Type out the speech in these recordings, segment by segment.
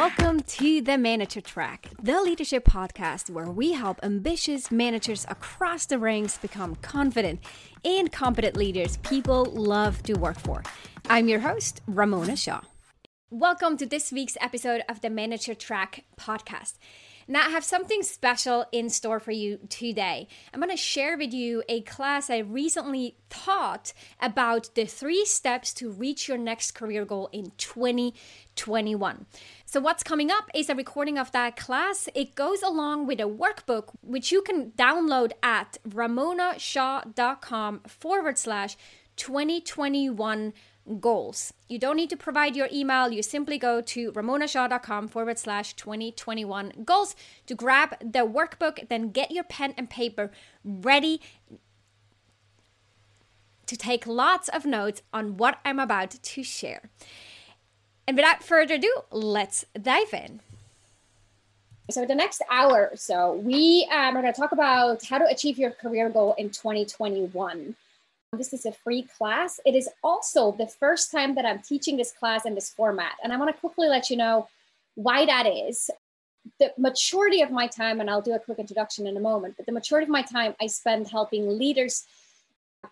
Welcome to the Manager Track, the leadership podcast where we help ambitious managers across the ranks become confident and competent leaders people love to work for. I'm your host, Ramona Shaw. Welcome to this week's episode of the Manager Track podcast. Now, I have something special in store for you today. I'm going to share with you a class I recently taught about the three steps to reach your next career goal in 2021. So, what's coming up is a recording of that class. It goes along with a workbook, which you can download at ramonashaw.com forward slash 2021 goals. You don't need to provide your email. You simply go to ramonashaw.com forward slash 2021 goals to grab the workbook, then get your pen and paper ready to take lots of notes on what I'm about to share. And without further ado, let's dive in. So, the next hour or so, we um, are going to talk about how to achieve your career goal in 2021. This is a free class. It is also the first time that I'm teaching this class in this format. And I want to quickly let you know why that is. The majority of my time, and I'll do a quick introduction in a moment, but the majority of my time I spend helping leaders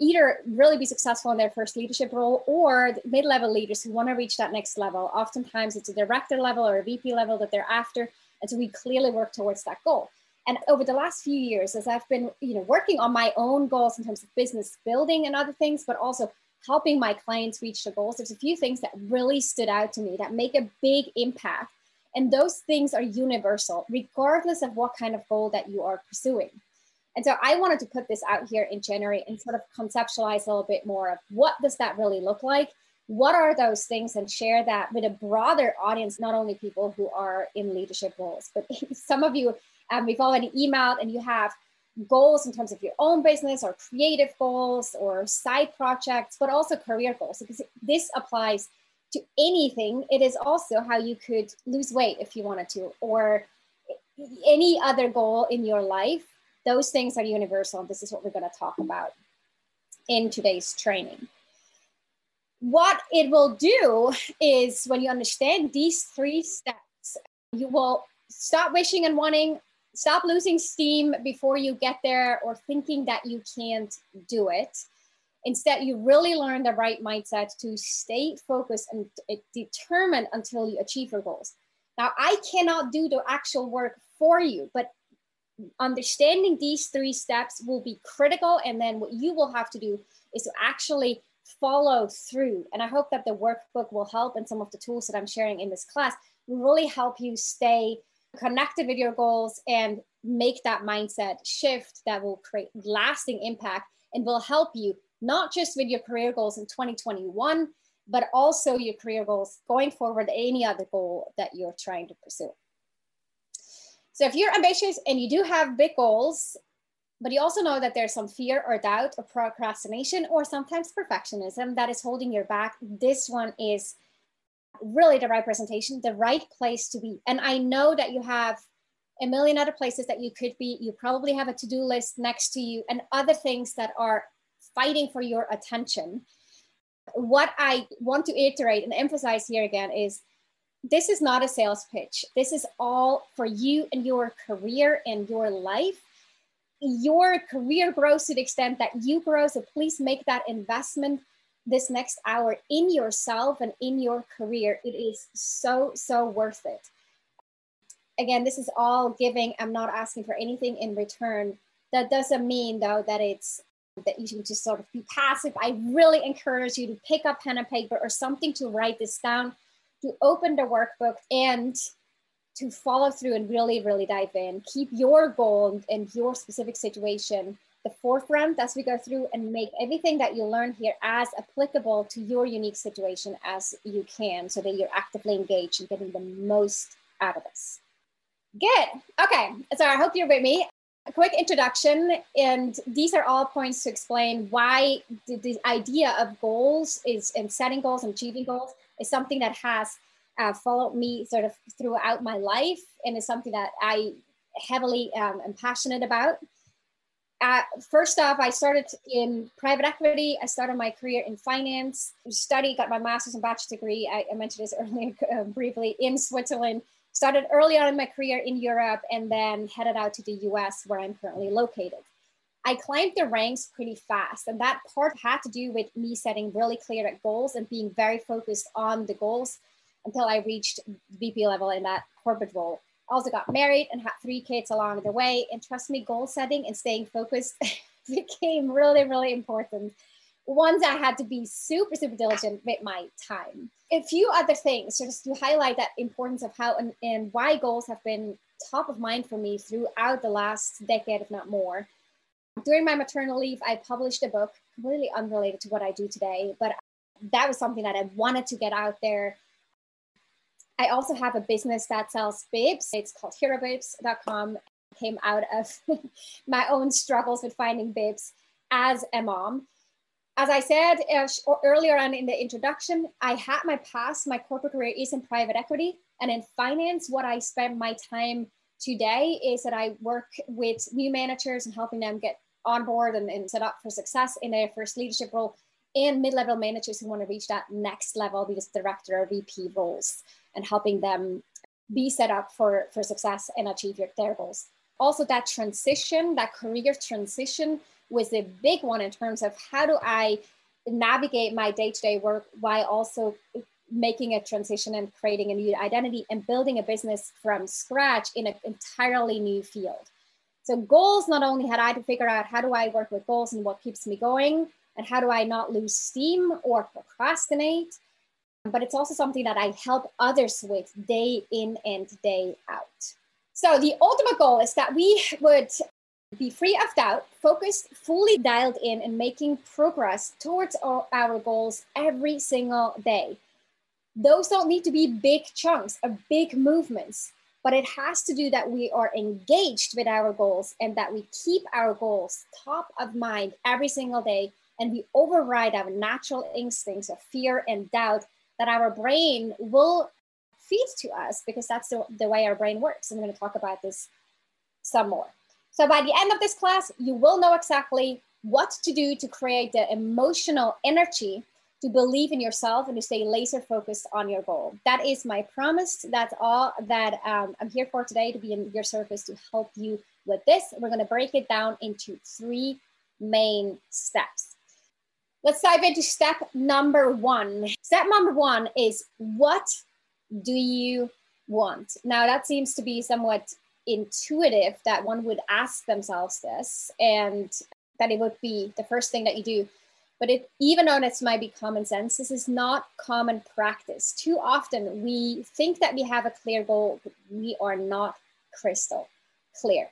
either really be successful in their first leadership role or mid level leaders who want to reach that next level. Oftentimes it's a director level or a VP level that they're after. And so we clearly work towards that goal. And over the last few years, as I've been, you know, working on my own goals in terms of business building and other things, but also helping my clients reach their goals, there's a few things that really stood out to me that make a big impact. And those things are universal, regardless of what kind of goal that you are pursuing. And so I wanted to put this out here in January and sort of conceptualize a little bit more of what does that really look like? What are those things and share that with a broader audience, not only people who are in leadership roles, but some of you um, we've already emailed and you have goals in terms of your own business or creative goals or side projects, but also career goals because this applies to anything. It is also how you could lose weight if you wanted to, or any other goal in your life. Those things are universal. This is what we're going to talk about in today's training. What it will do is when you understand these three steps, you will stop wishing and wanting stop losing steam before you get there or thinking that you can't do it. Instead, you really learn the right mindset to stay focused and determined until you achieve your goals. Now, I cannot do the actual work for you, but understanding these three steps will be critical. And then what you will have to do is to actually follow through. And I hope that the workbook will help and some of the tools that I'm sharing in this class will really help you stay connected with your goals and make that mindset shift that will create lasting impact and will help you not just with your career goals in 2021 but also your career goals going forward any other goal that you're trying to pursue so if you're ambitious and you do have big goals but you also know that there's some fear or doubt or procrastination or sometimes perfectionism that is holding you back this one is really the right presentation, the right place to be. And I know that you have a million other places that you could be. You probably have a to do list next to you and other things that are fighting for your attention. What I want to iterate and emphasize here again is this is not a sales pitch. This is all for you and your career and your life. Your career grows to the extent that you grow. So please make that investment this next hour in yourself and in your career, it is so, so worth it. Again, this is all giving. I'm not asking for anything in return. That doesn't mean, though, that it's that you should just sort of be passive. I really encourage you to pick up pen and paper or something to write this down, to open the workbook and to follow through and really, really dive in. Keep your goal and your specific situation the forefront as we go through and make everything that you learn here as applicable to your unique situation as you can so that you're actively engaged and getting the most out of this. Good. Okay. So I hope you're with me. A quick introduction, and these are all points to explain why the, the idea of goals is and setting goals and achieving goals is something that has uh, followed me sort of throughout my life and is something that I heavily um, am passionate about uh, first off, I started in private equity. I started my career in finance, studied, got my master's and bachelor's degree. I, I mentioned this earlier uh, briefly in Switzerland. Started early on in my career in Europe and then headed out to the US where I'm currently located. I climbed the ranks pretty fast, and that part had to do with me setting really clear goals and being very focused on the goals until I reached VP level in that corporate role. I also got married and had three kids along the way. And trust me, goal setting and staying focused became really, really important once I had to be super, super diligent with my time. A few other things, just to highlight that importance of how and, and why goals have been top of mind for me throughout the last decade, if not more. During my maternal leave, I published a book completely unrelated to what I do today, but that was something that I wanted to get out there. I also have a business that sells bibs. It's called herobibs.com. Came out of my own struggles with finding bibs as a mom as I said uh, earlier on in the introduction, I had my past, my corporate career is in private equity. And in finance, what I spend my time today is that I work with new managers and helping them get on board and, and set up for success in their first leadership role and mid-level managers who want to reach that next level, these director or VP roles, and helping them be set up for, for success and achieve your, their goals. Also, that transition, that career transition was a big one in terms of how do I navigate my day to day work while also making a transition and creating a new identity and building a business from scratch in an entirely new field. So, goals not only had I to figure out how do I work with goals and what keeps me going, and how do I not lose steam or procrastinate, but it's also something that I help others with day in and day out. So, the ultimate goal is that we would be free of doubt, focused, fully dialed in, and making progress towards our goals every single day. Those don't need to be big chunks or big movements, but it has to do that we are engaged with our goals and that we keep our goals top of mind every single day and we override our natural instincts of fear and doubt that our brain will feed to us because that's the, the way our brain works. I'm going to talk about this some more. So by the end of this class, you will know exactly what to do to create the emotional energy to believe in yourself and to stay laser focused on your goal. That is my promise. That's all that um, I'm here for today to be in your service to help you with this. We're going to break it down into three main steps. Let's dive into step number one. Step number one is what do you want? Now, that seems to be somewhat intuitive that one would ask themselves this and that it would be the first thing that you do. But it, even though this might be common sense, this is not common practice. Too often we think that we have a clear goal, but we are not crystal clear.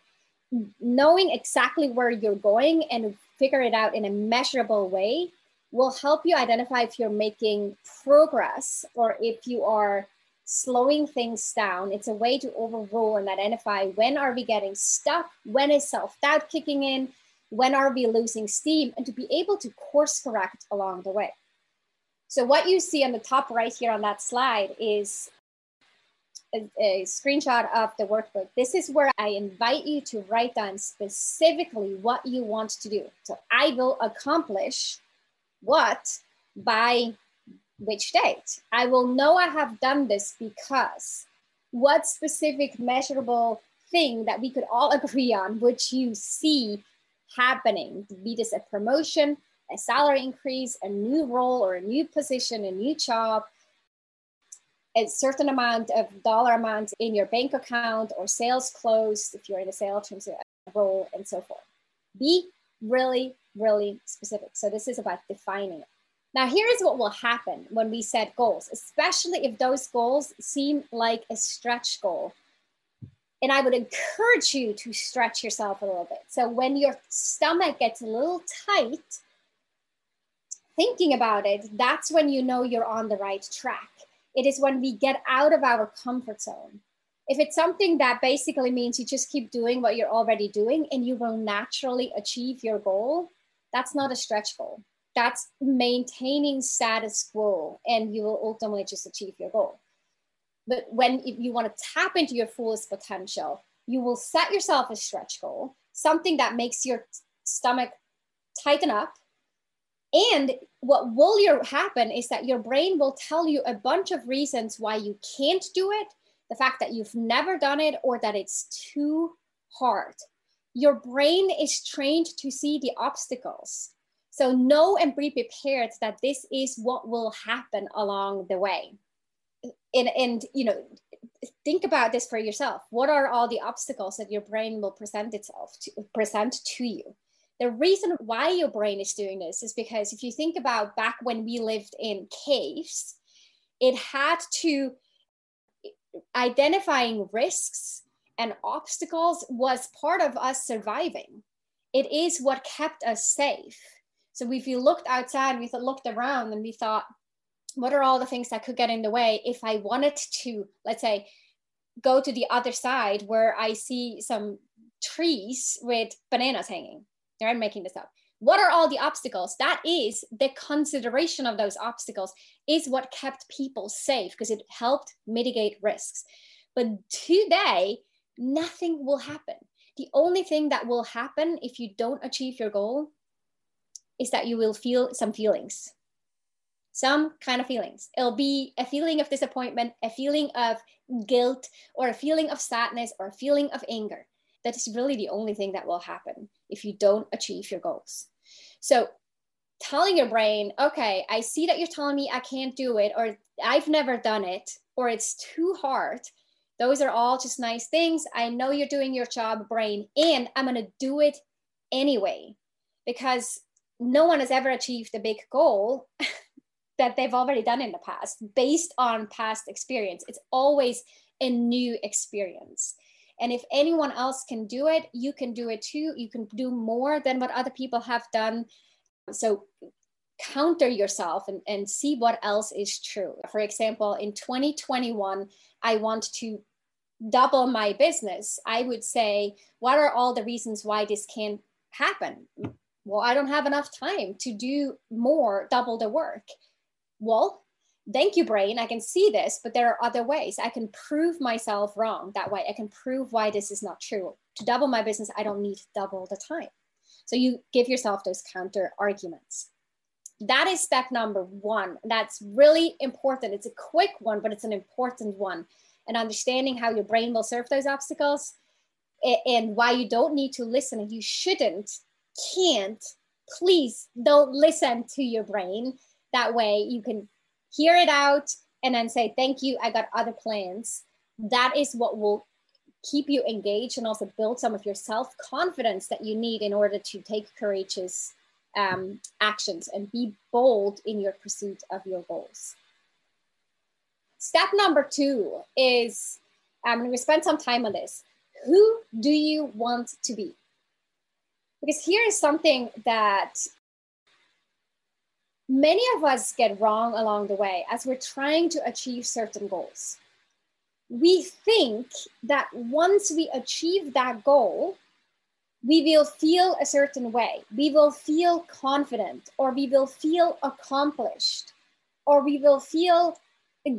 Knowing exactly where you're going and figure it out in a measurable way will help you identify if you're making progress or if you are slowing things down. It's a way to overrule and identify when are we getting stuck, when is self-doubt kicking in, when are we losing steam, and to be able to course correct along the way. So what you see on the top right here on that slide is a, a, screenshot of the workbook. This is where I invite you to write down specifically what you want to do. So I will accomplish what by which date. I will know I have done this because what specific measurable thing that we could all agree on would you see happening? Be this a promotion, a salary increase, a new role or a new position, a new job, a certain amount of dollar amount in your bank account or sales closed if you're in a sales terms uh, role and so forth. Be really, really specific. So this is about defining it. Now, here is what will happen when we set goals, especially if those goals seem like a stretch goal. And I would encourage you to stretch yourself a little bit. So when your stomach gets a little tight, thinking about it, that's when you know you're on the right track. It is when we get out of our comfort zone. If it's something that basically means you just keep doing what you're already doing and you will naturally achieve your goal, that's not a stretch goal that's maintaining status quo and you will ultimately just achieve your goal but when you want to tap into your fullest potential you will set yourself a stretch goal something that makes your stomach tighten up and what will your, happen is that your brain will tell you a bunch of reasons why you can't do it the fact that you've never done it or that it's too hard. Your brain is trained to see the obstacles. So know and be prepared that this is what will happen along the way. And, and you know, think about this for yourself. What are all the obstacles that your brain will present itself to present to you? The reason why your brain is doing this is because if you think about back when we lived in caves, it had to identifying risks and obstacles was part of us surviving. It is what kept us safe. So if you looked outside, we looked around and we thought, what are all the things that could get in the way if I wanted to, let's say, go to the other side where I see some trees with bananas hanging. I'm making this up. What are all the obstacles? That is the consideration of those obstacles is what kept people safe because it helped mitigate risks. But today, nothing will happen. The only thing that will happen if you don't achieve your goal is that you will feel some feelings, some kind of feelings. It'll be a feeling of disappointment, a feeling of guilt, or a feeling of sadness, or a feeling of anger. That is really the only thing that will happen if you don't achieve your goals. So, telling your brain, okay, I see that you're telling me I can't do it, or I've never done it, or it's too hard those are all just nice things. I know you're doing your job, brain, and I'm going to do it anyway because no one has ever achieved a big goal that they've already done in the past based on past experience. It's always a new experience. And if anyone else can do it, you can do it too. You can do more than what other people have done. So counter yourself and, and see what else is true. For example, in 2021, I want to double my business, I would say, what are all the reasons why this can't happen? Well, I don't have enough time to do more, double the work. Well, thank you, brain. I can see this, but there are other ways. I can prove myself wrong that way. I can prove why this is not true. To double my business, I don't need double the time. So you give yourself those counter arguments that is step number one. That's really important. It's a quick one, but it's an important one. And understanding how your brain will serve those obstacles and why you don't need to listen and you shouldn't, can't, please don't listen to your brain. That way you can hear it out and then say, Thank you, I got other plans. That is what will keep you engaged and also build some of your self confidence that you need in order to take courageous um, actions and be bold in your pursuit of your goals. Step number two is I'm going to spend some time on this. Who do you want to be? Because here is something that many of us get wrong along the way as we're trying to achieve certain goals. We think that once we achieve that goal, we will feel a certain way. We will feel confident, or we will feel accomplished, or we will feel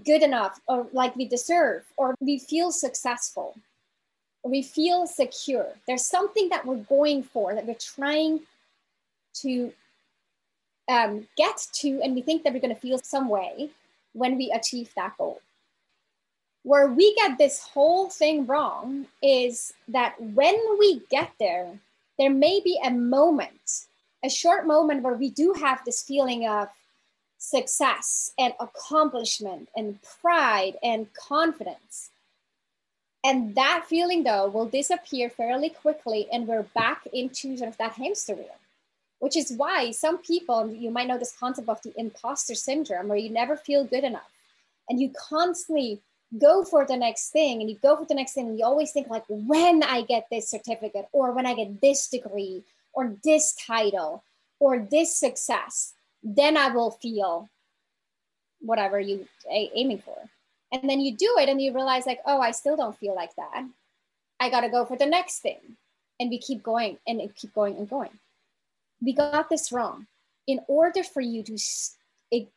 good enough, or like we deserve, or we feel successful, or we feel secure. There's something that we're going for, that we're trying to um, get to, and we think that we're going to feel some way when we achieve that goal where we get this whole thing wrong is that when we get there, there may be a moment, a short moment where we do have this feeling of success and accomplishment and pride and confidence. And that feeling, though, will disappear fairly quickly, and we're back into sort of that hamster wheel, which is why some people, you might know this concept of the imposter syndrome, where you never feel good enough and you constantly go for the next thing and you go for the next thing and you always think like when i get this certificate or when i get this degree or this title or this success then i will feel whatever you aiming for. And then you do it and you realize like oh i still don't feel like that. I got to go for the next thing and we keep going and keep going and going we got this wrong. In order for you to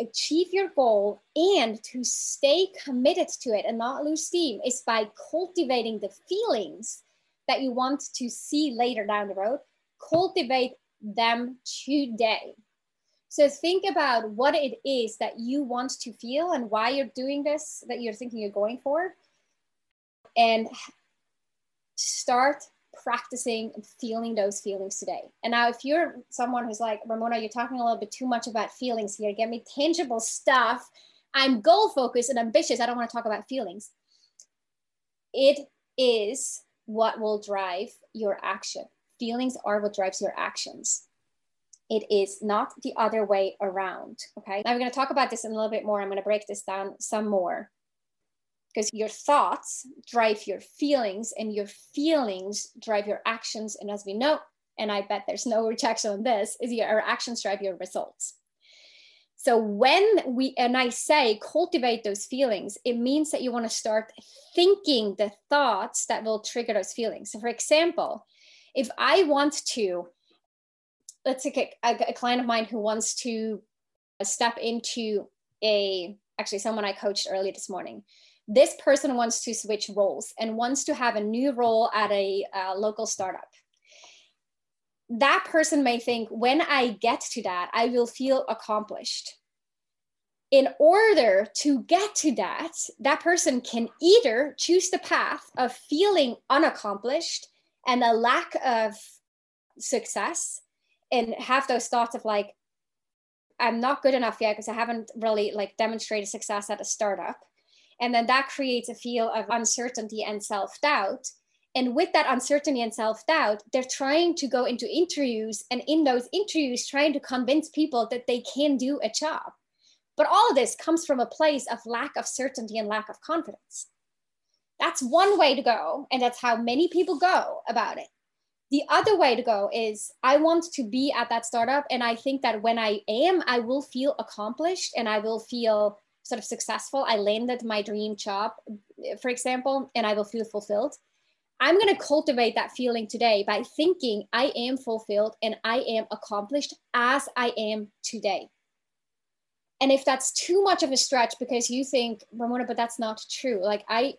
achieve your goal and to stay committed to it and not lose steam is by cultivating the feelings that you want to see later down the road cultivate them today. So think about what it is that you want to feel and why you're doing this that you're thinking you're going for and start practicing and feeling those feelings today. And now, if you're someone who's like, Ramona, you're talking a little bit too much about feelings here, get me tangible stuff. I'm goal focused and ambitious. I don't want to talk about feelings. It is what will drive your action. Feelings are what drives your actions. It is not the other way around. Okay. Now we're going to talk about this in a little bit more. I'm going to break this down some more because your thoughts drive your feelings and your feelings drive your actions. And as we know, and I bet there's no rejection on this, is your actions drive your results. So when we and I say cultivate those feelings, it means that you want to start thinking the thoughts that will trigger those feelings. So for example, if I want to, let's take a, a client of mine who wants to step into a actually someone I coached early this morning. This person wants to switch roles and wants to have a new role at a, local startup that person may think when I get to that, I will feel accomplished. In order to get to that, that person can either choose the path of feeling unaccomplished and a lack of success and have those thoughts of like, I'm not good enough yet because I haven't really like demonstrated success at a startup. And then that creates a feel of uncertainty and self doubt and with that uncertainty and self doubt, they're trying to go into interviews and in those interviews, trying to convince people that they can do a job. But all of this comes from a place of lack of certainty and lack of confidence. That's one way to go. And that's how many people go about it. The other way to go is I want to be at that startup. And I think that when I am, I will feel accomplished and I will feel sort of successful. I landed my dream job, for example, and I will feel fulfilled. I'm going to cultivate that feeling today by thinking I am fulfilled and I am accomplished as I am today. And if that's too much of a stretch because you think, Ramona, but that's not true. Like, I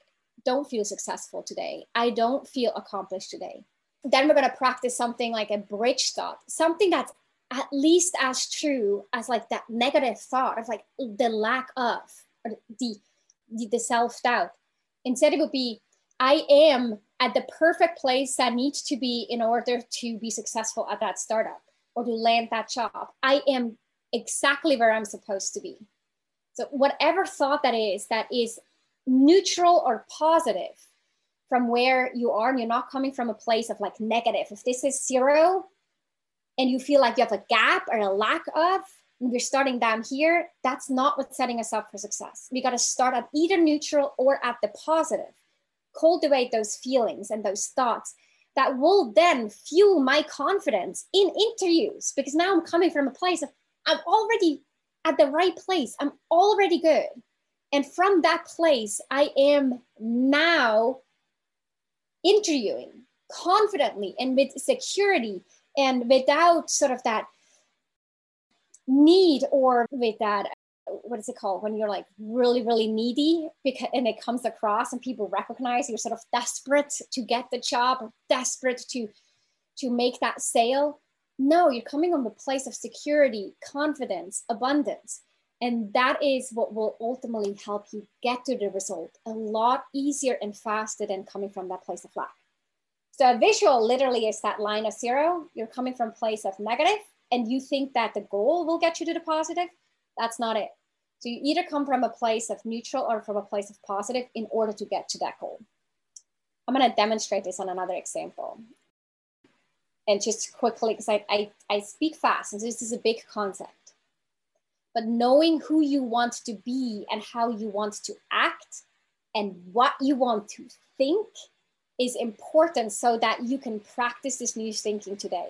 don't feel successful today. I don't feel accomplished today. Then we're going to practice something like a bridge thought, something that's at least as true as like that negative thought of like the lack of or the, the, the self doubt. Instead, it would be, I am at the perfect place that needs to be in order to be successful at that startup or to land that job. I am exactly where I'm supposed to be. So, whatever thought that is, that is neutral or positive from where you are, and you're not coming from a place of like negative. If this is zero and you feel like you have a gap or a lack of, and you're starting down here, that's not what's setting us up for success. We got to start at either neutral or at the positive cultivate those feelings and those thoughts that will then fuel my confidence in interviews because now I'm coming from a place of I'm already at the right place. I'm already good. And from that place, I am now interviewing confidently and with security and without sort of that need or with that what is it called? When you're like really really needy because and it comes across and people recognize you're sort of desperate to get the job or desperate to to make that sale no you're coming from a place of security confidence abundance. And that is what will ultimately help you get to the result a lot easier and faster than coming from that place of lack so visual literally is that line of zero you're coming from a place of negative and you think that the goal will get you to the positive that's not it so you either come from a place of neutral or from a place of positive in order to get to that goal. I'm going to demonstrate this on another example. And just quickly, because I, I, I speak fast, and this is a big concept. But knowing who you want to be and how you want to act and what you want to think is important so that you can practice this new thinking today.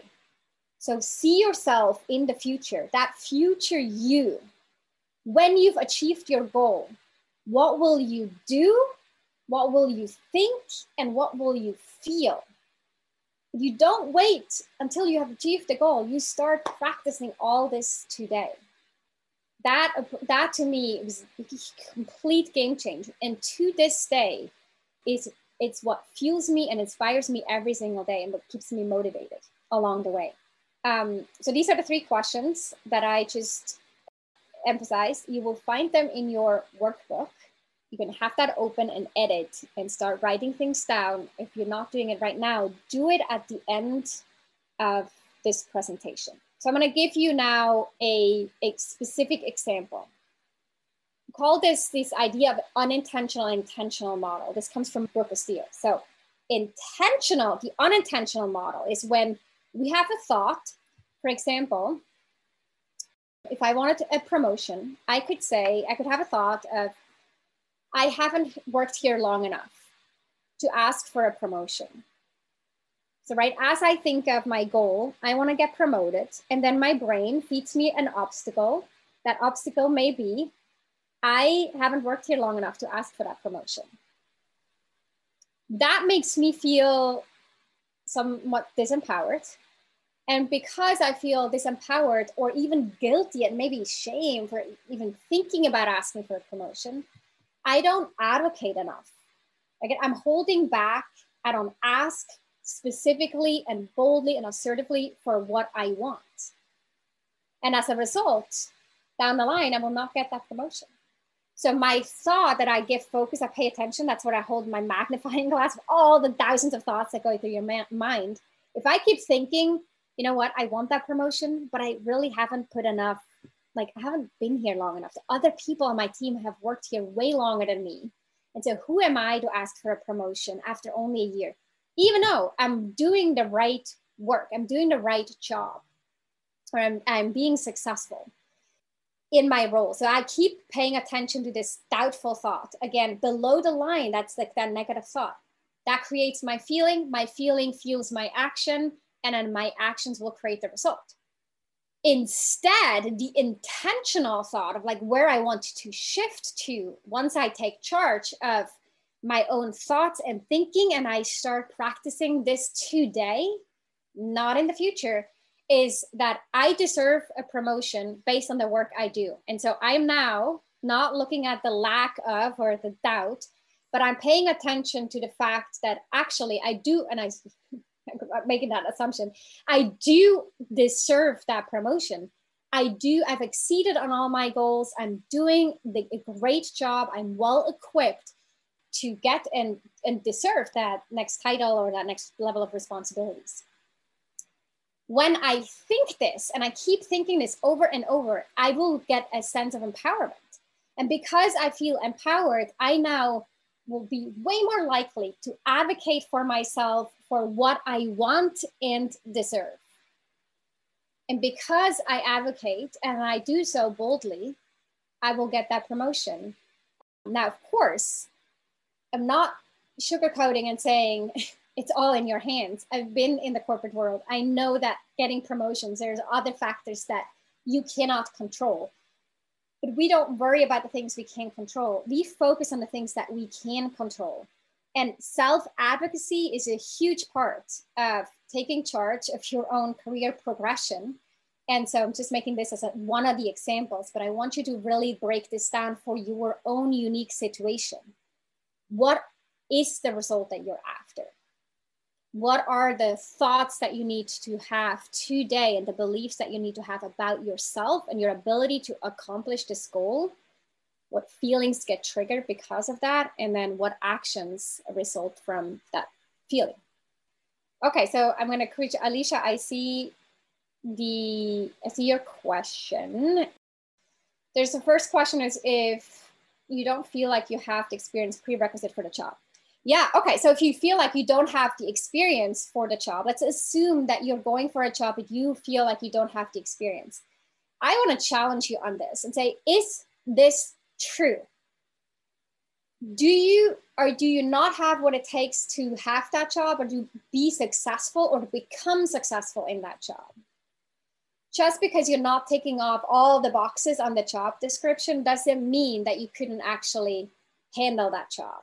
So see yourself in the future, that future you when you've achieved your goal, what will you do? What will you think? And what will you feel? You don't wait until you have achieved the goal. You start practicing all this today. That, that to me was a complete game changer. And to this day, is it's what fuels me and inspires me every single day and what keeps me motivated along the way. Um, so these are the three questions that I just emphasize, you will find them in your workbook. you can have that open and edit and start writing things down. If you're not doing it right now, do it at the end of this presentation. So I'm going to give you now a, a specific example. Call this this idea of unintentional intentional model. This comes from Brooke Castillo. So intentional, the unintentional model is when we have a thought, for example, if I wanted a promotion, I could say, I could have a thought of, I haven't worked here long enough to ask for a promotion. So, right as I think of my goal, I want to get promoted, and then my brain feeds me an obstacle. That obstacle may be, I haven't worked here long enough to ask for that promotion. That makes me feel somewhat disempowered and because I feel disempowered or even guilty and maybe shame for even thinking about asking for a promotion, I don't advocate enough. Again, I'm holding back. I don't ask specifically and boldly and assertively for what I want. And as a result, down the line, I will not get that promotion. So my thought that I give focus, I pay attention. That's what I hold my magnifying glass of all the thousands of thoughts that go through your ma- mind. If I keep thinking you know what, I want that promotion, but I really haven't put enough, like, I haven't been here long enough. The other people on my team have worked here way longer than me. And so, who am I to ask for a promotion after only a year? Even though I'm doing the right work, I'm doing the right job, or I'm, I'm being successful in my role. So I keep paying attention to this doubtful thought. Again, below the line, that's like that negative thought. That creates my feeling. My feeling fuels my action and then my actions will create the result. Instead, the intentional thought of like where I want to shift to once I take charge of my own thoughts and thinking and I start practicing this today, not in the future, is that I deserve a promotion based on the work I do. And so I'm now not looking at the lack of or the doubt, but I'm paying attention to the fact that actually I do, and I'm making that assumption. I do deserve that promotion. I do, I've exceeded on all my goals. I'm doing the, a great job. I'm well equipped to get and, and deserve that next title or that next level of responsibilities. When I think this and I keep thinking this over and over, I will get a sense of empowerment. And because I feel empowered, I now will be way more likely to advocate for myself for what I want and deserve. And because I advocate and I do so boldly, I will get that promotion. Now, of course, I'm not sugarcoating and saying it's all in your hands. I've been in the corporate world. I know that getting promotions, there's other factors that you cannot control but we don't worry about the things we can't control. We focus on the things that we can control. And self advocacy is a huge part of taking charge of your own career progression. And so I'm just making this as a, one of the examples, but I want you to really break this down for your own unique situation. What is the result that you're after? What are the thoughts that you need to have today and the beliefs that you need to have about yourself and your ability to accomplish this goal? What feelings get triggered because of that? And then what actions result from that feeling? Okay so i'm going to create alicia i see the i see your question. There's the first question is if you don't feel like you have to experience prerequisite for the job yeah. Okay. So if you feel like you don't have the experience for the job, let's assume that you're going for a job, but you feel like you don't have the experience. I want to challenge you on this and say, is this true? Do you or do you not have what it takes to have that job or to be successful or to become successful in that job? Just because you're not taking off all the boxes on the job description doesn't mean that you couldn't actually handle that job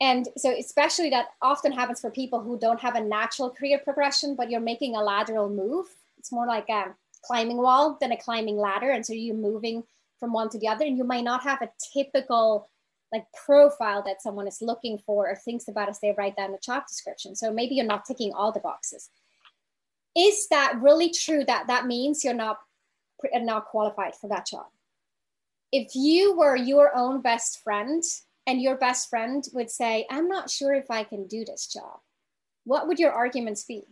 and so especially that often happens for people who don't have a natural career progression but you're making a lateral move. It's more like a climbing wall than a climbing ladder. And so you're moving from one to the other and you might not have a typical like profile that someone is looking for or thinks about as they write down the job description. So maybe you're not ticking all the boxes. Is that really true that that means you're not not qualified for that job? If you were your own best friend and your best friend would say, I'm not sure if I can do this job, what would your arguments be?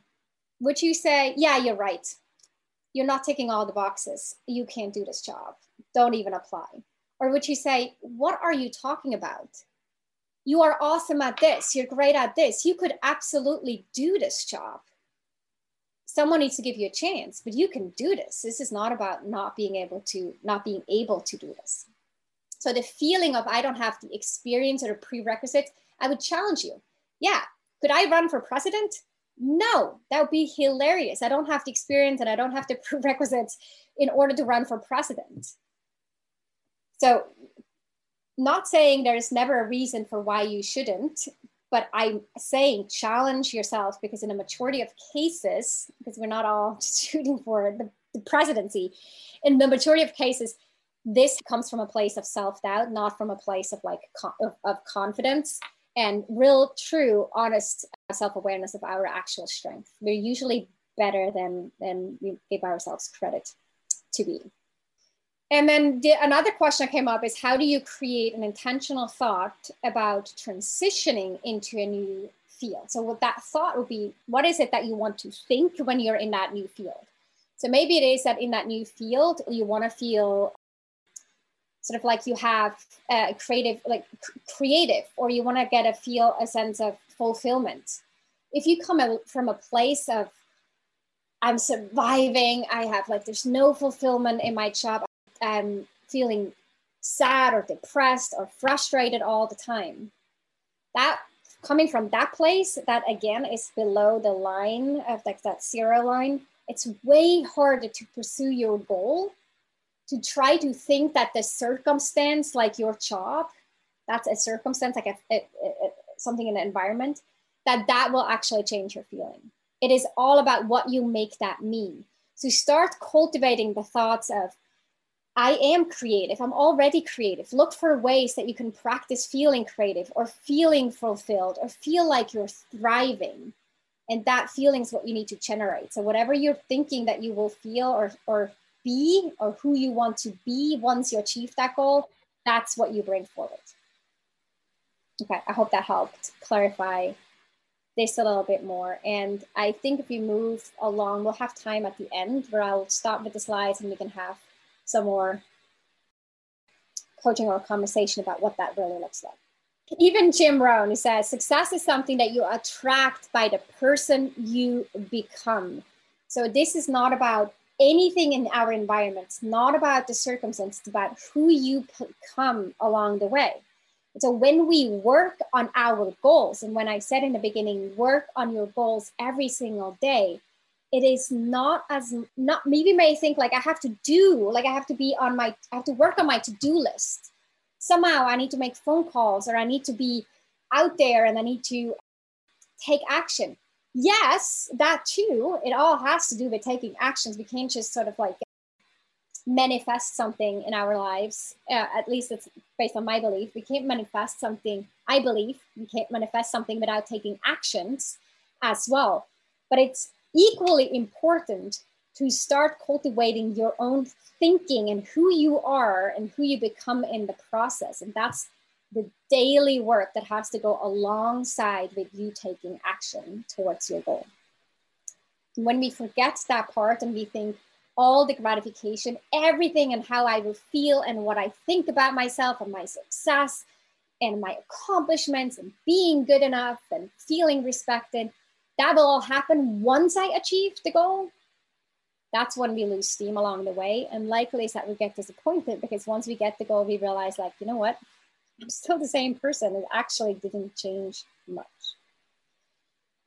Would you say, Yeah, you're right. You're not ticking all the boxes. You can't do this job. Don't even apply. Or would you say, What are you talking about? You are awesome at this. You're great at this. You could absolutely do this job. Someone needs to give you a chance, but you can do this. This is not about not being able to, not being able to do this. So the feeling of I don't have the experience or the prerequisites, I would challenge you. Yeah, could I run for president? No, that would be hilarious. I don't have the experience and I don't have the prerequisites in order to run for president. So, not saying there's never a reason for why you shouldn't, but I'm saying challenge yourself because, in a majority of cases, because we're not all shooting for the, the presidency, in the majority of cases, this comes from a place of self doubt, not from a place of like of, of confidence and real, true, honest uh, self awareness of our actual strength. We're usually better than than we give ourselves credit to be. And then the, another question that came up is how do you create an intentional thought about transitioning into a new field? So what that thought would be, what is it that you want to think when you're in that new field? So maybe it is that in that new field, you want to feel sort of like you have a creative like creative or you want to get a feel a sense of fulfillment. If you come from a place of i'm surviving i have like there's no fulfillment in my job i'm feeling sad or depressed or frustrated all the time. That coming from that place that again is below the line of like that zero line it's way harder to pursue your goal to try to think that the circumstance, like your job, that's a circumstance, like a, a, a, something in the environment, that that will actually change your feeling. It is all about what you make that mean. So start cultivating the thoughts of, I am creative. I'm already creative. Look for ways that you can practice feeling creative or feeling fulfilled or feel like you're thriving. And that feeling is what you need to generate. So, whatever you're thinking that you will feel or, or be or who you want to be once you achieve that goal, that's what you bring forward. Okay, I hope that helped clarify this a little bit more. And I think if we move along, we'll have time at the end where I'll stop with the slides and we can have some more coaching or conversation about what that really looks like. Even Jim Rohn says success is something that you attract by the person you become. So this is not about anything in our environment. It's not about the circumstance, it's about who you become along the way. So when we work on our goals, and when I said in the beginning, work on your goals every single day, it is not as not maybe may think like I have to do, like I have to be on my, I have to work on my to-do list. Somehow I need to make phone calls or I need to be out there and I need to take action yes, that too, it all has to do with taking actions. We can't just sort of like manifest something in our lives. Uh, at least it's based on my belief. We can't manifest something, I believe, we can't manifest something without taking actions as well. But it's equally important to start cultivating your own thinking and who you are and who you become in the process. And that's the daily work that has to go alongside with you taking action towards your goal. When we forget that part and we think all the gratification, everything and how I will feel and what I think about myself and my success and my accomplishments and being good enough and feeling respected, that will all happen once I achieve the goal. That's when we lose steam along the way. And likely is that we get disappointed because once we get the goal, we realize, like, you know what? I'm still the same person. It actually didn't change much.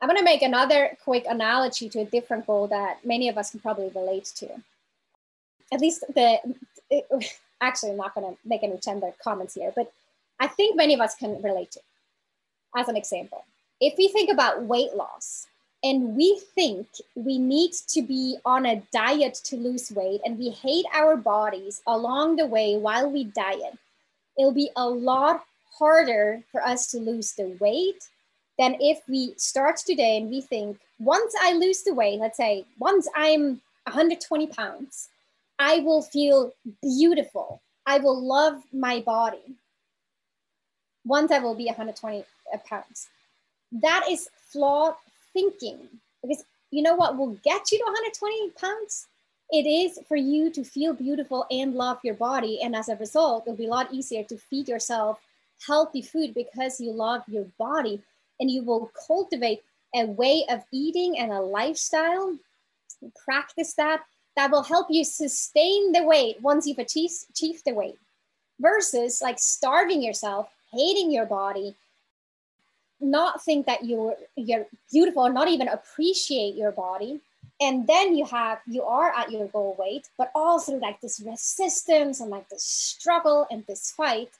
I'm going to make another quick analogy to a different goal that many of us can probably relate to. At least the, it, actually, I'm not going to make any gender comments here, but I think many of us can relate to. As an example, if we think about weight loss and we think we need to be on a diet to lose weight and we hate our bodies along the way while we diet, it'll be a lot harder for us to lose the weight than if we start today and we think once I lose the weight, let's say once I'm 120 pounds, I will feel beautiful. I will love my body once I will be 120 pounds. That is flawed thinking because you know what will get you to 120 pounds? It is for you to feel beautiful and love your body. And as a result, it'll be a lot easier to feed yourself healthy food because you love your body and you will cultivate a way of eating and a lifestyle. Practice that. That will help you sustain the weight once you've achieved, achieved the weight versus like starving yourself, hating your body, not think that you're you're beautiful, not even appreciate your body. And then you have you are at your goal weight, but through like this resistance and like this struggle and this fight.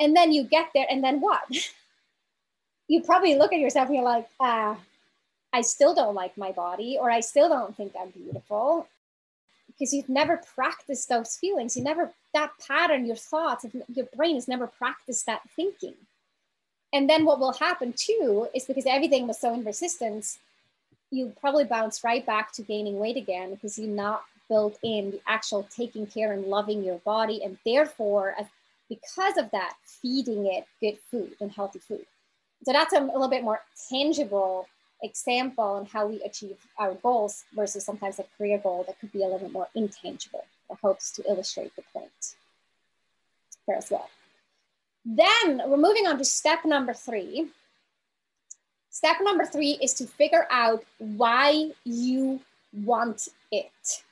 And then you get there, and then what? you probably look at yourself and you're like, ah, I still don't like my body, or I still don't think I'm beautiful. Because you've never practiced those feelings. You never, that pattern, your thoughts, your brain has never practiced that thinking. And then what will happen too is because everything was so in resistance, you probably bounce right back to gaining weight again because you're not built in the actual taking care and loving your body. And therefore, because of that, feeding it good food and healthy food. So that's a, little bit more tangible example on how we achieve our goals versus sometimes a career goal that could be a little bit more intangible. That helps to illustrate the point here as well. Then we're moving on to step number three. Step number three is to figure out why you want it.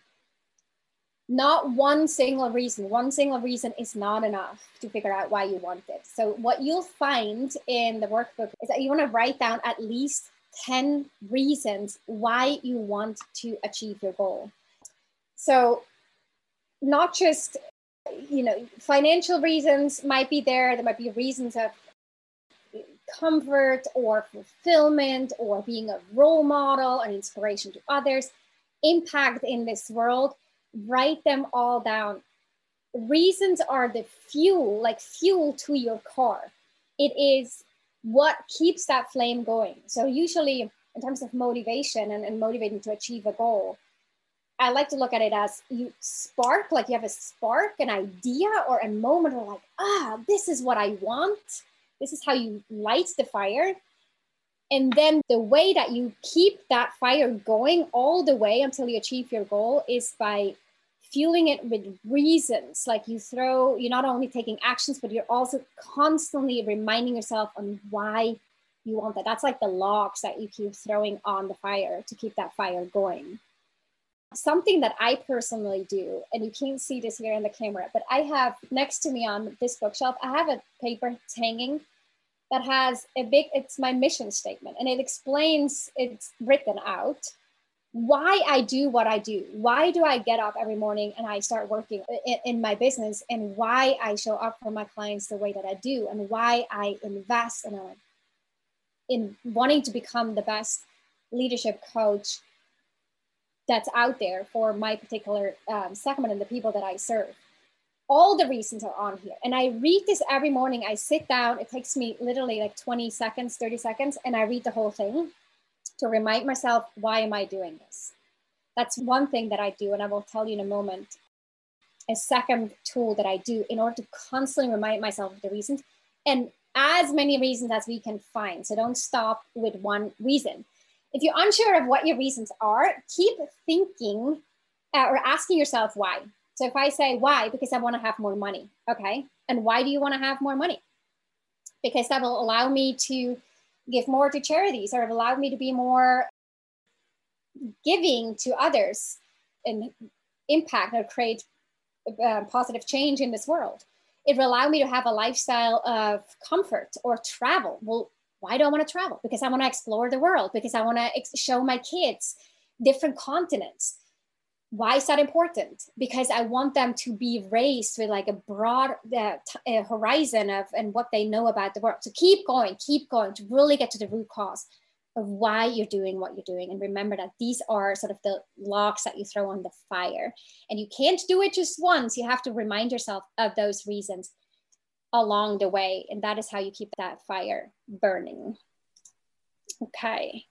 Not one single reason. One single reason is not enough to figure out why you want it. So, what you'll find in the workbook is that you want to write down at least 10 reasons why you want to achieve your goal. So, not just you know, financial reasons might be there. There might be reasons of comfort or fulfillment or being a role model and inspiration to others, impact in this world. Write them all down. Reasons are the fuel, like fuel to your car. It is what keeps that flame going. So, usually, in terms of motivation and, and motivating to achieve a goal, I like to look at it as you spark, like you have a spark, an idea, or a moment where, like, ah, this is what I want. This is how you light the fire. And then the way that you keep that fire going all the way until you achieve your goal is by fueling it with reasons. Like you throw, you're not only taking actions, but you're also constantly reminding yourself on why you want that. That's like the logs that you keep throwing on the fire to keep that fire going something that I personally do, and you can't see this here in the camera, but I have next to me on this bookshelf, I have a paper hanging that has a big, it's my mission statement, and it explains, it's written out why I do what I do. Why do I get up every morning and I start working in, in my business, and why I show up for my clients the way that I do, and why I invest in, a, in wanting to become the best leadership coach that's out there for my particular um, segment and the people that I serve. All the reasons are on here. And I read this every morning. I sit down, it takes me literally like 20 seconds, 30 seconds, and I read the whole thing to remind myself, why am I doing this? That's one thing that I do. And I will tell you in a moment a second tool that I do in order to constantly remind myself of the reasons and as many reasons as we can find. So don't stop with one reason if you're unsure of what your reasons are, keep thinking uh, or asking yourself why. So if I say why, because I want to have more money, okay, and why do you want to have more money? Because that will allow me to give more to charities or allow me to be more giving to others and impact or create uh, positive change in this world. It will allow me to have a lifestyle of comfort or travel. Well, why do I want to travel? Because I want to explore the world, because I want to ex- show my kids different continents. Why is that important? Because I want them to be raised with like a broad uh, uh, horizon of and what they know about the world. So keep going, keep going to really get to the root cause of why you're doing what you're doing. And remember that these are sort of the logs that you throw on the fire. And you can't do it just once. You have to remind yourself of those reasons along the way. And that is how you keep that fire burning. Okay.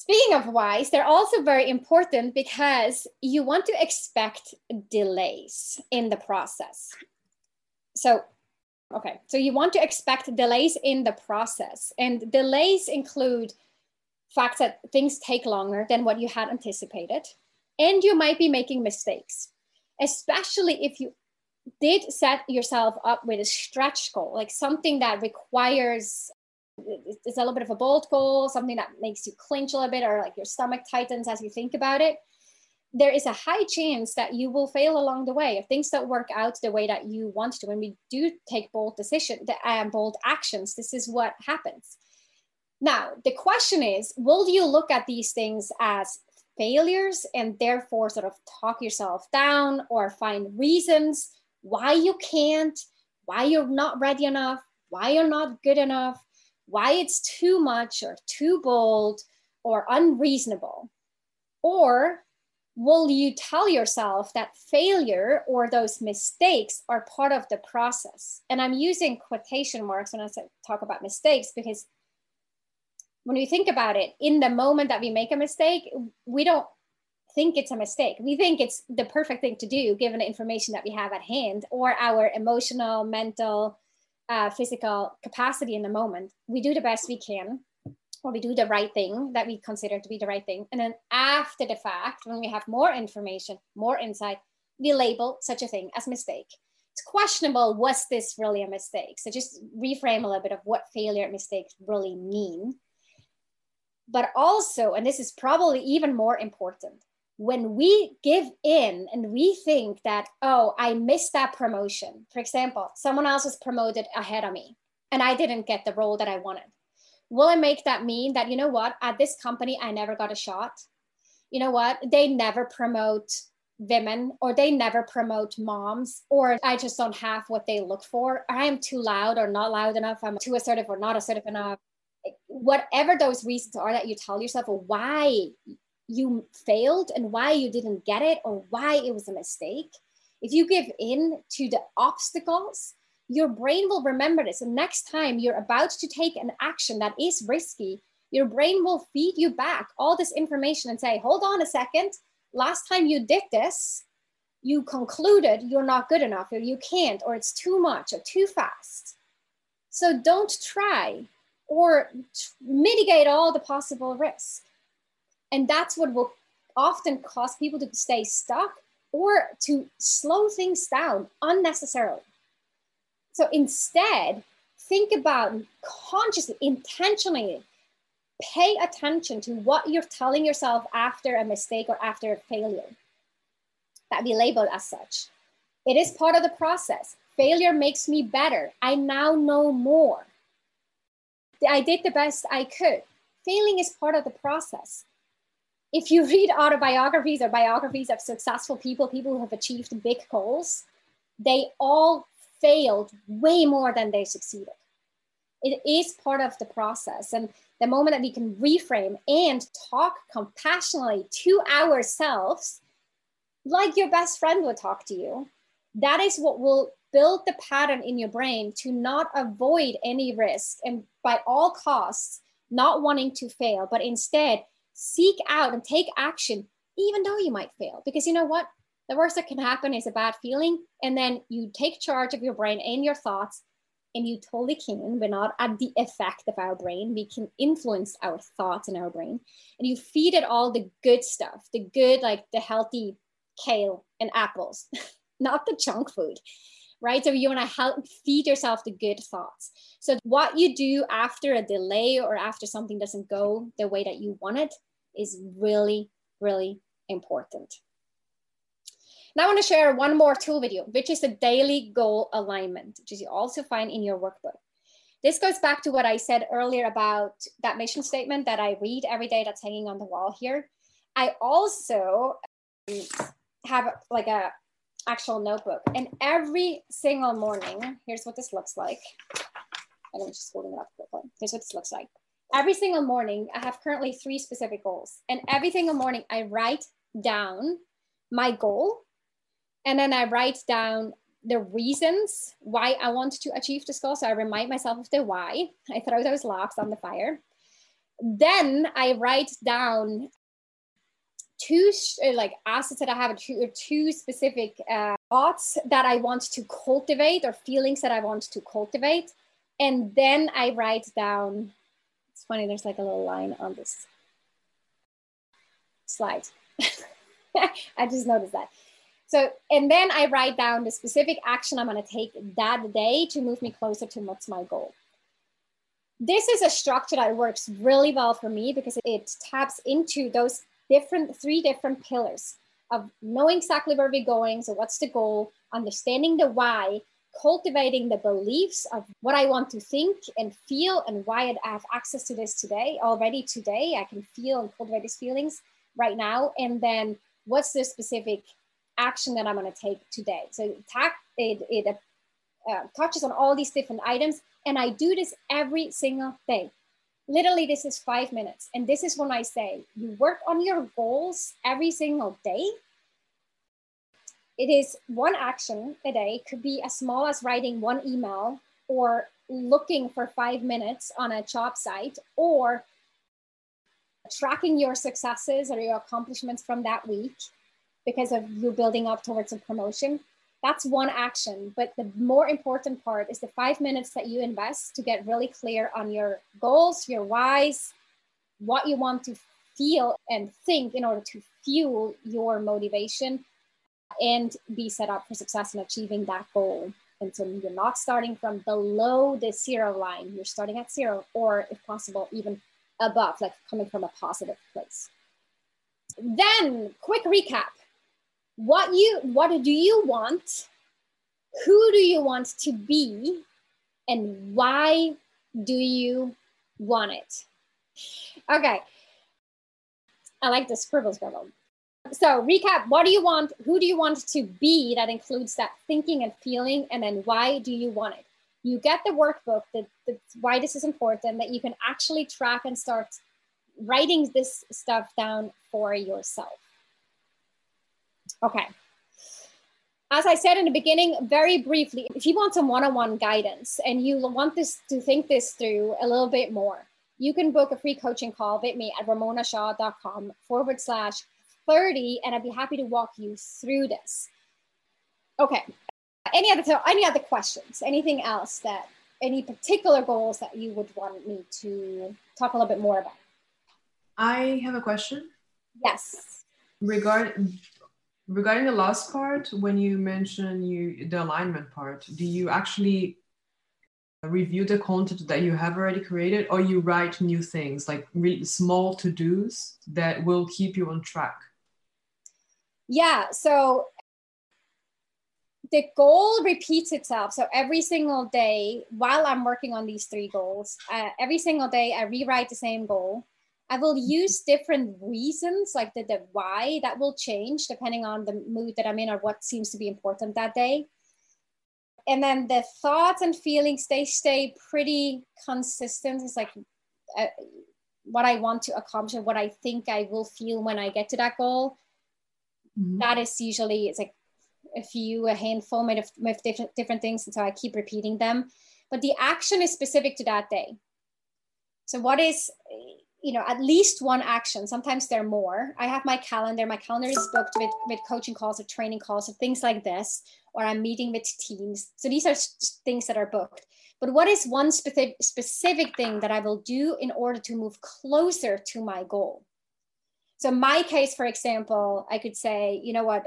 Speaking of whys, they're also very important because you want to expect delays in the process. So, okay, so you want to expect delays in the process, and delays include fact that things take longer than what you had anticipated, and you might be making mistakes, especially if you did set yourself up with a stretch goal, like something that requires it's a little bit of a bold goal, something that makes you clinch a little bit, or like your stomach tightens as you think about it, there is a high chance that you will fail along the way if things don't work out the way that you want to. When we do take bold decisions, um, bold actions, this is what happens. Now, the question is, will you look at these things as failures and therefore sort of talk yourself down or find reasons why you can't, why you're not ready enough, why you're not good enough, why it's too much or too bold or unreasonable? Or will you tell yourself that failure or those mistakes are part of the process? And I'm using quotation marks when I talk about mistakes because when we think about it, in the moment that we make a mistake, we don't think it's a mistake. We think it's the perfect thing to do given the information that we have at hand or our emotional, mental, uh, physical capacity in the moment, we do the best we can, or we do the right thing that we consider to be the right thing. And then after the fact, when we have more information, more insight, we label such a thing as mistake. It's questionable, was this really a mistake? So just reframe a little bit of what failure and mistakes really mean. But also, and this is probably even more important, when we give in and we think that, oh, I missed that promotion, for example, someone else was promoted ahead of me and I didn't get the role that I wanted, will I make that mean that, you know what, at this company, I never got a shot? You know what, they never promote women or they never promote moms or I just don't have what they look for. I am too loud or not loud enough. I'm too assertive or not assertive enough. Whatever those reasons are that you tell yourself why you failed and why you didn't get it or why it was a mistake, if you give in to the obstacles, your brain will remember this. And next time you're about to take an action that is risky, your brain will feed you back all this information and say, hold on a second, last time you did this, you concluded you're not good enough or you can't or it's too much or too fast. So don't try or mitigate all the possible risks. And that's what will often cause people to stay stuck or to slow things down unnecessarily. So instead, think about consciously, intentionally pay attention to what you're telling yourself after a mistake or after a failure that we label as such. It is part of the process. Failure makes me better. I now know more. I did the best I could. Failing is part of the process if you read autobiographies or biographies of successful people, people who have achieved big goals, they all failed way more than they succeeded. It is part of the process. And the moment that we can reframe and talk compassionately to ourselves, like your best friend would talk to you, that is what will build the pattern in your brain to not avoid any risk and by all costs, not wanting to fail, but instead seek out and take action, even though you might fail. Because you know what? The worst that can happen is a bad feeling. And then you take charge of your brain and your thoughts, and you totally can. We're not at the effect of our brain. We can influence our thoughts in our brain. And you feed it all the good stuff, the good, like the healthy kale and apples, not the junk food right? So you want to help feed yourself the good thoughts. So what you do after a delay or after something doesn't go the way that you want it is really, really important. Now I want to share one more tool video, which is the daily goal alignment, which you also find in your workbook. This goes back to what I said earlier about that mission statement that I read every day that's hanging on the wall here. I also um, have like a actual notebook and every single morning, here's what this looks like. And I'm just holding it up quickly. Here's what this looks like every single morning, I have currently three specific goals. And every single morning, I write down my goal. And then I write down the reasons why I want to achieve this goal. So I remind myself of the why. I throw those logs on the fire. then I write down two uh, like assets that I have, two, two specific uh, thoughts that I want to cultivate or feelings that I want to cultivate. And then I write down, funny, there's like a little line on this slide. I just noticed that. So, and then I write down the specific action I'm going to take that day to move me closer to what's my goal. This is a structure that works really well for me because it taps into those different, three different pillars of knowing exactly where we're going. So, what's the goal? Understanding the why, cultivating the beliefs of what I want to think and feel and why I have access to this today, already today. I can feel and cultivate these feelings right now. And then what's the specific action that I'm going to take today? So it, it, it uh, touches on all these different items. And I do this every single day. Literally, this is five minutes. And this is when I say you work on your goals every single day. It is one action a day, could be as small as writing one email or looking for five minutes on a job site or tracking your successes or your accomplishments from that week because of you building up towards a promotion. That's one action. But the more important part is the five minutes that you invest to get really clear on your goals, your whys, what you want to feel and think in order to fuel your motivation and be set up for success in achieving that goal. And so you're not starting from below the zero line, you're starting at zero, or if possible, even above, like coming from a positive place. Then, quick recap. What you what do you want? Who do you want to be? And why do you want it? Okay. I like the scribble scribble. So recap, what do you want? Who do you want to be? That includes that thinking and feeling, and then why do you want it? you get the workbook that, why this is important that you can actually track and start writing this stuff down for yourself okay as i said in the beginning very briefly if you want some one-on-one guidance and you want this to think this through a little bit more you can book a free coaching call with me at ramonashaw.com forward slash 30 and i'd be happy to walk you through this. Okay any other so any other questions? Anything else that any particular goals that you would want me to talk a little bit more about? I have a question. Yes. Regarding regarding the last part when you mention you the alignment part do you actually review the content that you have already created or you write new things like really small to-dos that will keep you on track yeah so the goal repeats itself. So every single day, while I'm working on these three goals, uh, every single day I rewrite the same goal. I will use different reasons, like the, the why that will change depending on the mood that I'm in or what seems to be important that day. And then the thoughts and feelings, they stay pretty consistent. It's like uh, what I want to accomplish, what I think I will feel when I get to that goal. Mm-hmm. That is usually, it's like a few, a handful, with different, different things. And so I keep repeating them. But the action is specific to that day. So, what is, you know, at least one action? Sometimes there are more. I have my calendar. My calendar is booked with, with coaching calls or training calls or things like this, or I'm meeting with teams. So, these are things that are booked. But what is one specific, specific thing that I will do in order to move closer to my goal? So, my case, for example, I could say, you know what,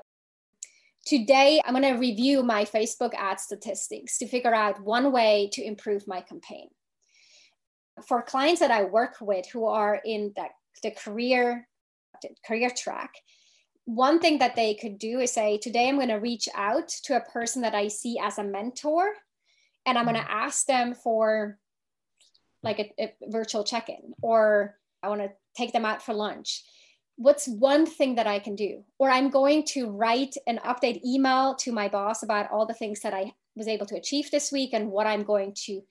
Today, I'm going to review my Facebook ad statistics to figure out one way to improve my campaign. For clients that I work with who are in the, the career the career track, one thing that they could do is say, Today, I'm going to reach out to a person that I see as a mentor, and I'm going to mm-hmm. ask them for like a, a virtual check in, or I want to take them out for lunch what's one thing that I can do? Or I'm going to write an update email to my boss about all the things that I was able to achieve this week and what I'm going to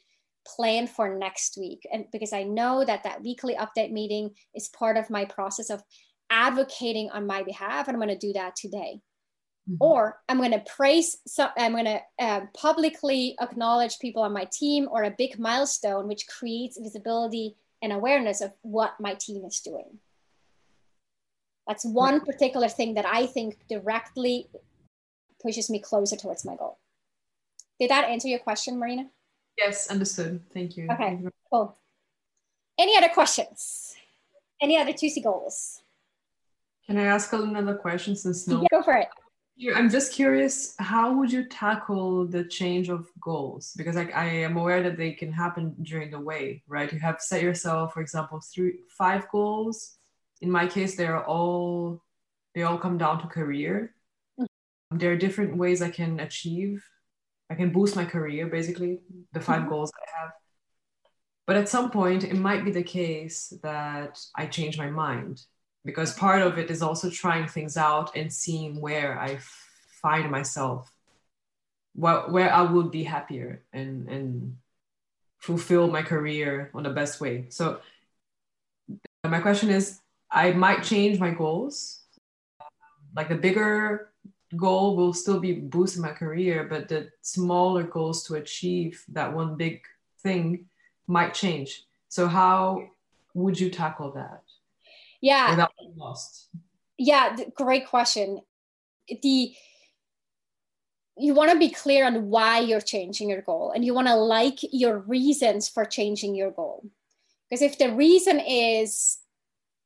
plan for next week. And because I know that that weekly update meeting is part of my process of advocating on my behalf, and I'm going to do that today. Mm-hmm. Or I'm going to praise, so I'm going to uh, publicly acknowledge people on my team or a big milestone, which creates visibility and awareness of what my team is doing. That's one particular thing that I think directly pushes me closer towards my goal. Did that answer your question, Marina? Yes, understood. Thank you. Okay, cool. Any other questions? Any other juicy goals? Can I ask another question since no? Yeah, go for it. I'm just curious, how would you tackle the change of goals? Because like I am aware that they can happen during the way, right? You have set yourself, for example, three, five goals. In my case, they're all they all come down to career. Mm-hmm. There are different ways I can achieve. I can boost my career, basically, the 5 mm-hmm. goals I have. But at some point, it might be the case that I change my mind because part of it is also trying things out and seeing where I find myself, where, where I would be happier and, and fulfill my career on the best way. So, my question is I might change my goals. Like the bigger goal will still be boosting my career, but the smaller goals to achieve that one big thing might change. So, how would you tackle that? Yeah. Without being lost. Yeah, great question. The you want to be clear on why you're changing your goal and you want to like your reasons for changing your goal. Because if the reason is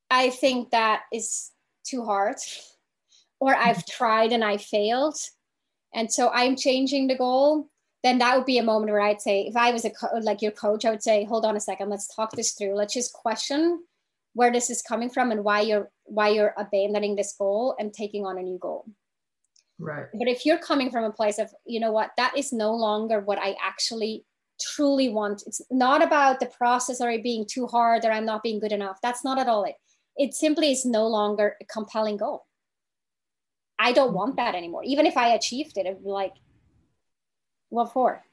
I think that is too hard or I've mm-hmm. tried and I failed and so I'm changing the goal, then that would be a moment where I'd say if I was a co- like your coach I would say hold on a second, let's talk this through. Let's just question where this is coming from and why you're why you're abandoning this goal and taking on a new goal. Right. But if you're coming from a place of you know what? That is no longer what i actually truly want. It's not about the process or it being too hard or i'm not being good enough. That's not at all it it simply is no longer a compelling goal i don't want mm-hmm. that anymore even if i achieved it it'd be like what for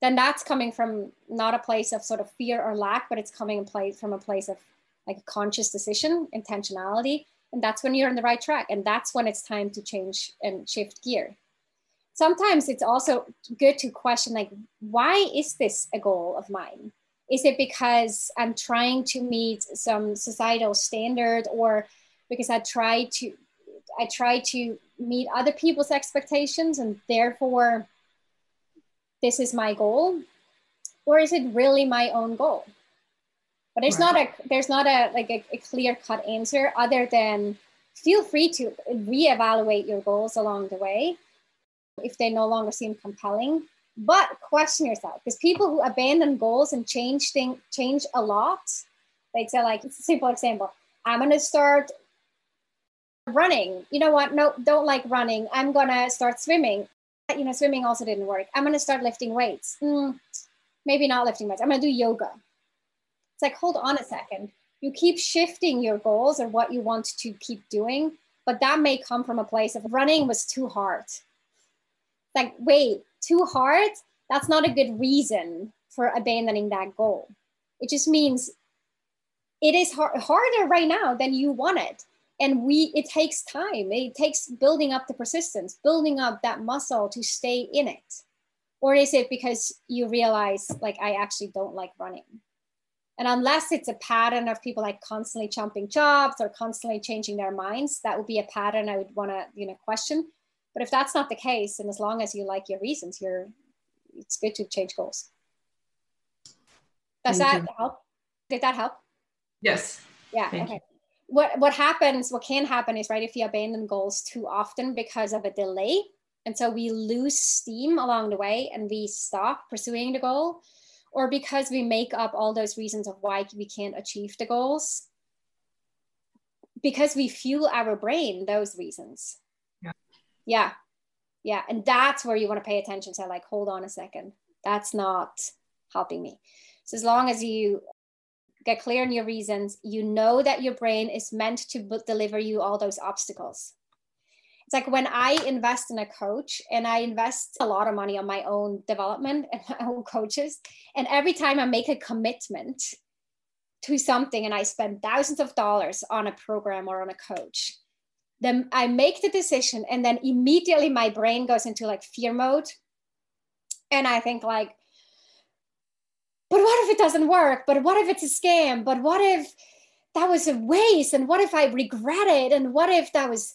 then that's coming from not a place of sort of fear or lack but it's coming in place from a place of like a conscious decision, intentionality, and that's when you're on the right track. And that's when it's time to change and shift gear. Sometimes it's also good to question, like, why is this a goal of mine? Is it because I'm trying to meet some societal standard, or because I try to I try to meet other people's expectations, and therefore this is my goal, or is it really my own goal? but there's right. not a there's not a like a, a clear cut answer other than feel free to reevaluate your goals along the way if they no longer seem compelling but question yourself because people who abandon goals and change thing change a lot they say like it's a simple example. I'm to start running. You know what? No don't like running. I'm to start swimming. You know swimming also didn't work. I'm to start lifting weights. Mm, maybe not lifting weights. I'm to do yoga. It's like, hold on a second. You keep shifting your goals or what you want to keep doing, but that may come from a place of running was too hard. Like, wait, too hard? That's not a good reason for abandoning that goal. It just means it is hard, harder right now than you want it and we it takes time it takes building up the persistence building up that muscle to stay in it or is it because you realize like i actually don't like running and unless it's a pattern of people like constantly jumping jobs or constantly changing their minds, that would be a pattern I would want to, you know, question. But if that's not the case, and as long as you like your reasons, you're it's good to change goals. Does Thank that you. help? Did that help? Yes. Yeah. Thank okay. You. What what happens, what can happen is right if you abandon goals too often because of a delay. And so we lose steam along the way and we stop pursuing the goal or because we make up all those reasons of why we can't achieve the goals because we fuel our brain those reasons yeah. Yeah. And that's where you want to pay attention to like hold on a second. That's not helping me. So as long as you get clear on your reasons you know that your brain is meant to deliver you all those obstacles. It's like when I invest in a coach and I invest a lot of money on my own development and my own coaches. And every time I make a commitment to something and I spend thousands of dollars on a program or on a coach, then I make the decision and then immediately my brain goes into like fear mode. And I think like, but what if it doesn't work? But what if it's a scam? But what if that was a waste? And what if I regret it? And what if that was,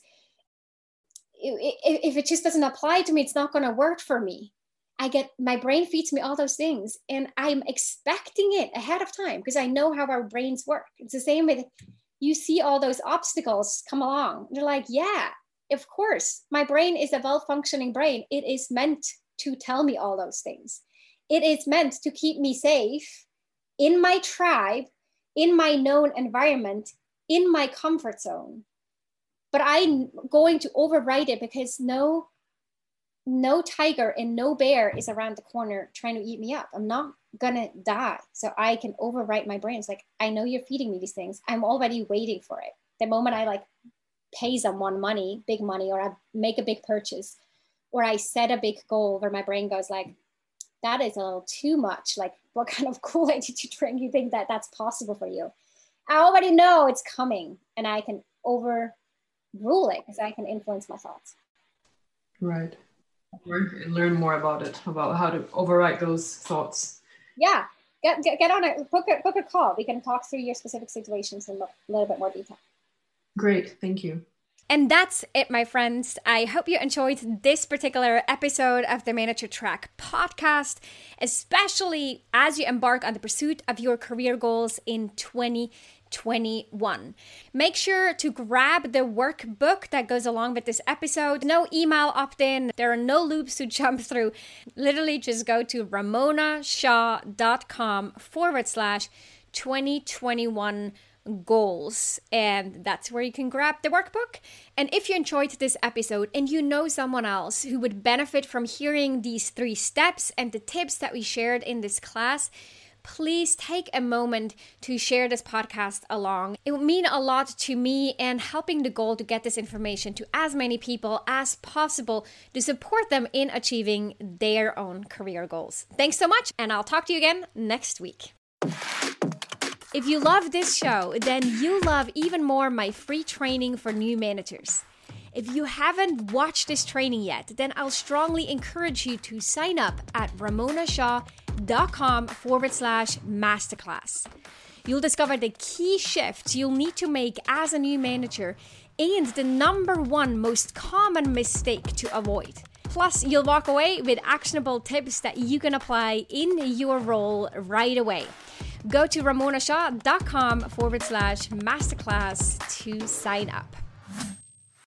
if it just doesn't apply to me, it's not going to work for me. I get my brain feeds me all those things and I'm expecting it ahead of time because I know how our brains work. It's the same with you see all those obstacles come along. You're like, yeah, of course, my brain is a well functioning brain. It is meant to tell me all those things. It is meant to keep me safe in my tribe, in my known environment, in my comfort zone. But I'm going to override it because no no tiger and no bear is around the corner trying to eat me up. I'm not gonna die. So I can overwrite my brain. It's like, I know you're feeding me these things. I'm already waiting for it. The moment I like pay someone money, big money, or I make a big purchase, or I set a big goal where my brain goes like, that is a little too much. Like, what kind of Kool-Aid did you drink? You think that that's possible for you? I already know it's coming and I can overrule it because I can influence my thoughts. Right learn more about it, about how to overwrite those thoughts. Yeah, get, get, get on it, book a, book a call. We can talk through your specific situations in a little bit more detail. Great, thank you. And that's it, my friends. I hope you enjoyed this particular episode of the Manager Track podcast, especially as you embark on the pursuit of your career goals in 2021. Make sure to grab the workbook that goes along with this episode. No email opt in, there are no loops to jump through. Literally, just go to ramonashaw.com forward slash 2021 goals and that's where you can grab the workbook and if you enjoyed this episode and you know someone else who would benefit from hearing these three steps and the tips that we shared in this class please take a moment to share this podcast along. It would mean a lot to me and helping the goal to get this information to as many people as possible to support them in achieving their own career goals. Thanks so much, and I'll talk to you again next week. If you love this show, then you love even more my free training for new managers. If you haven't watched this training yet, then I'll strongly encourage you to sign up at ramonashaw.com forward slash masterclass. You'll discover the key shifts you'll need to make as a new manager and the number one most common mistake to avoid. Plus, you'll walk away with actionable tips that you can apply in your role right away. Go to ramonashaw.com forward slash masterclass to sign up.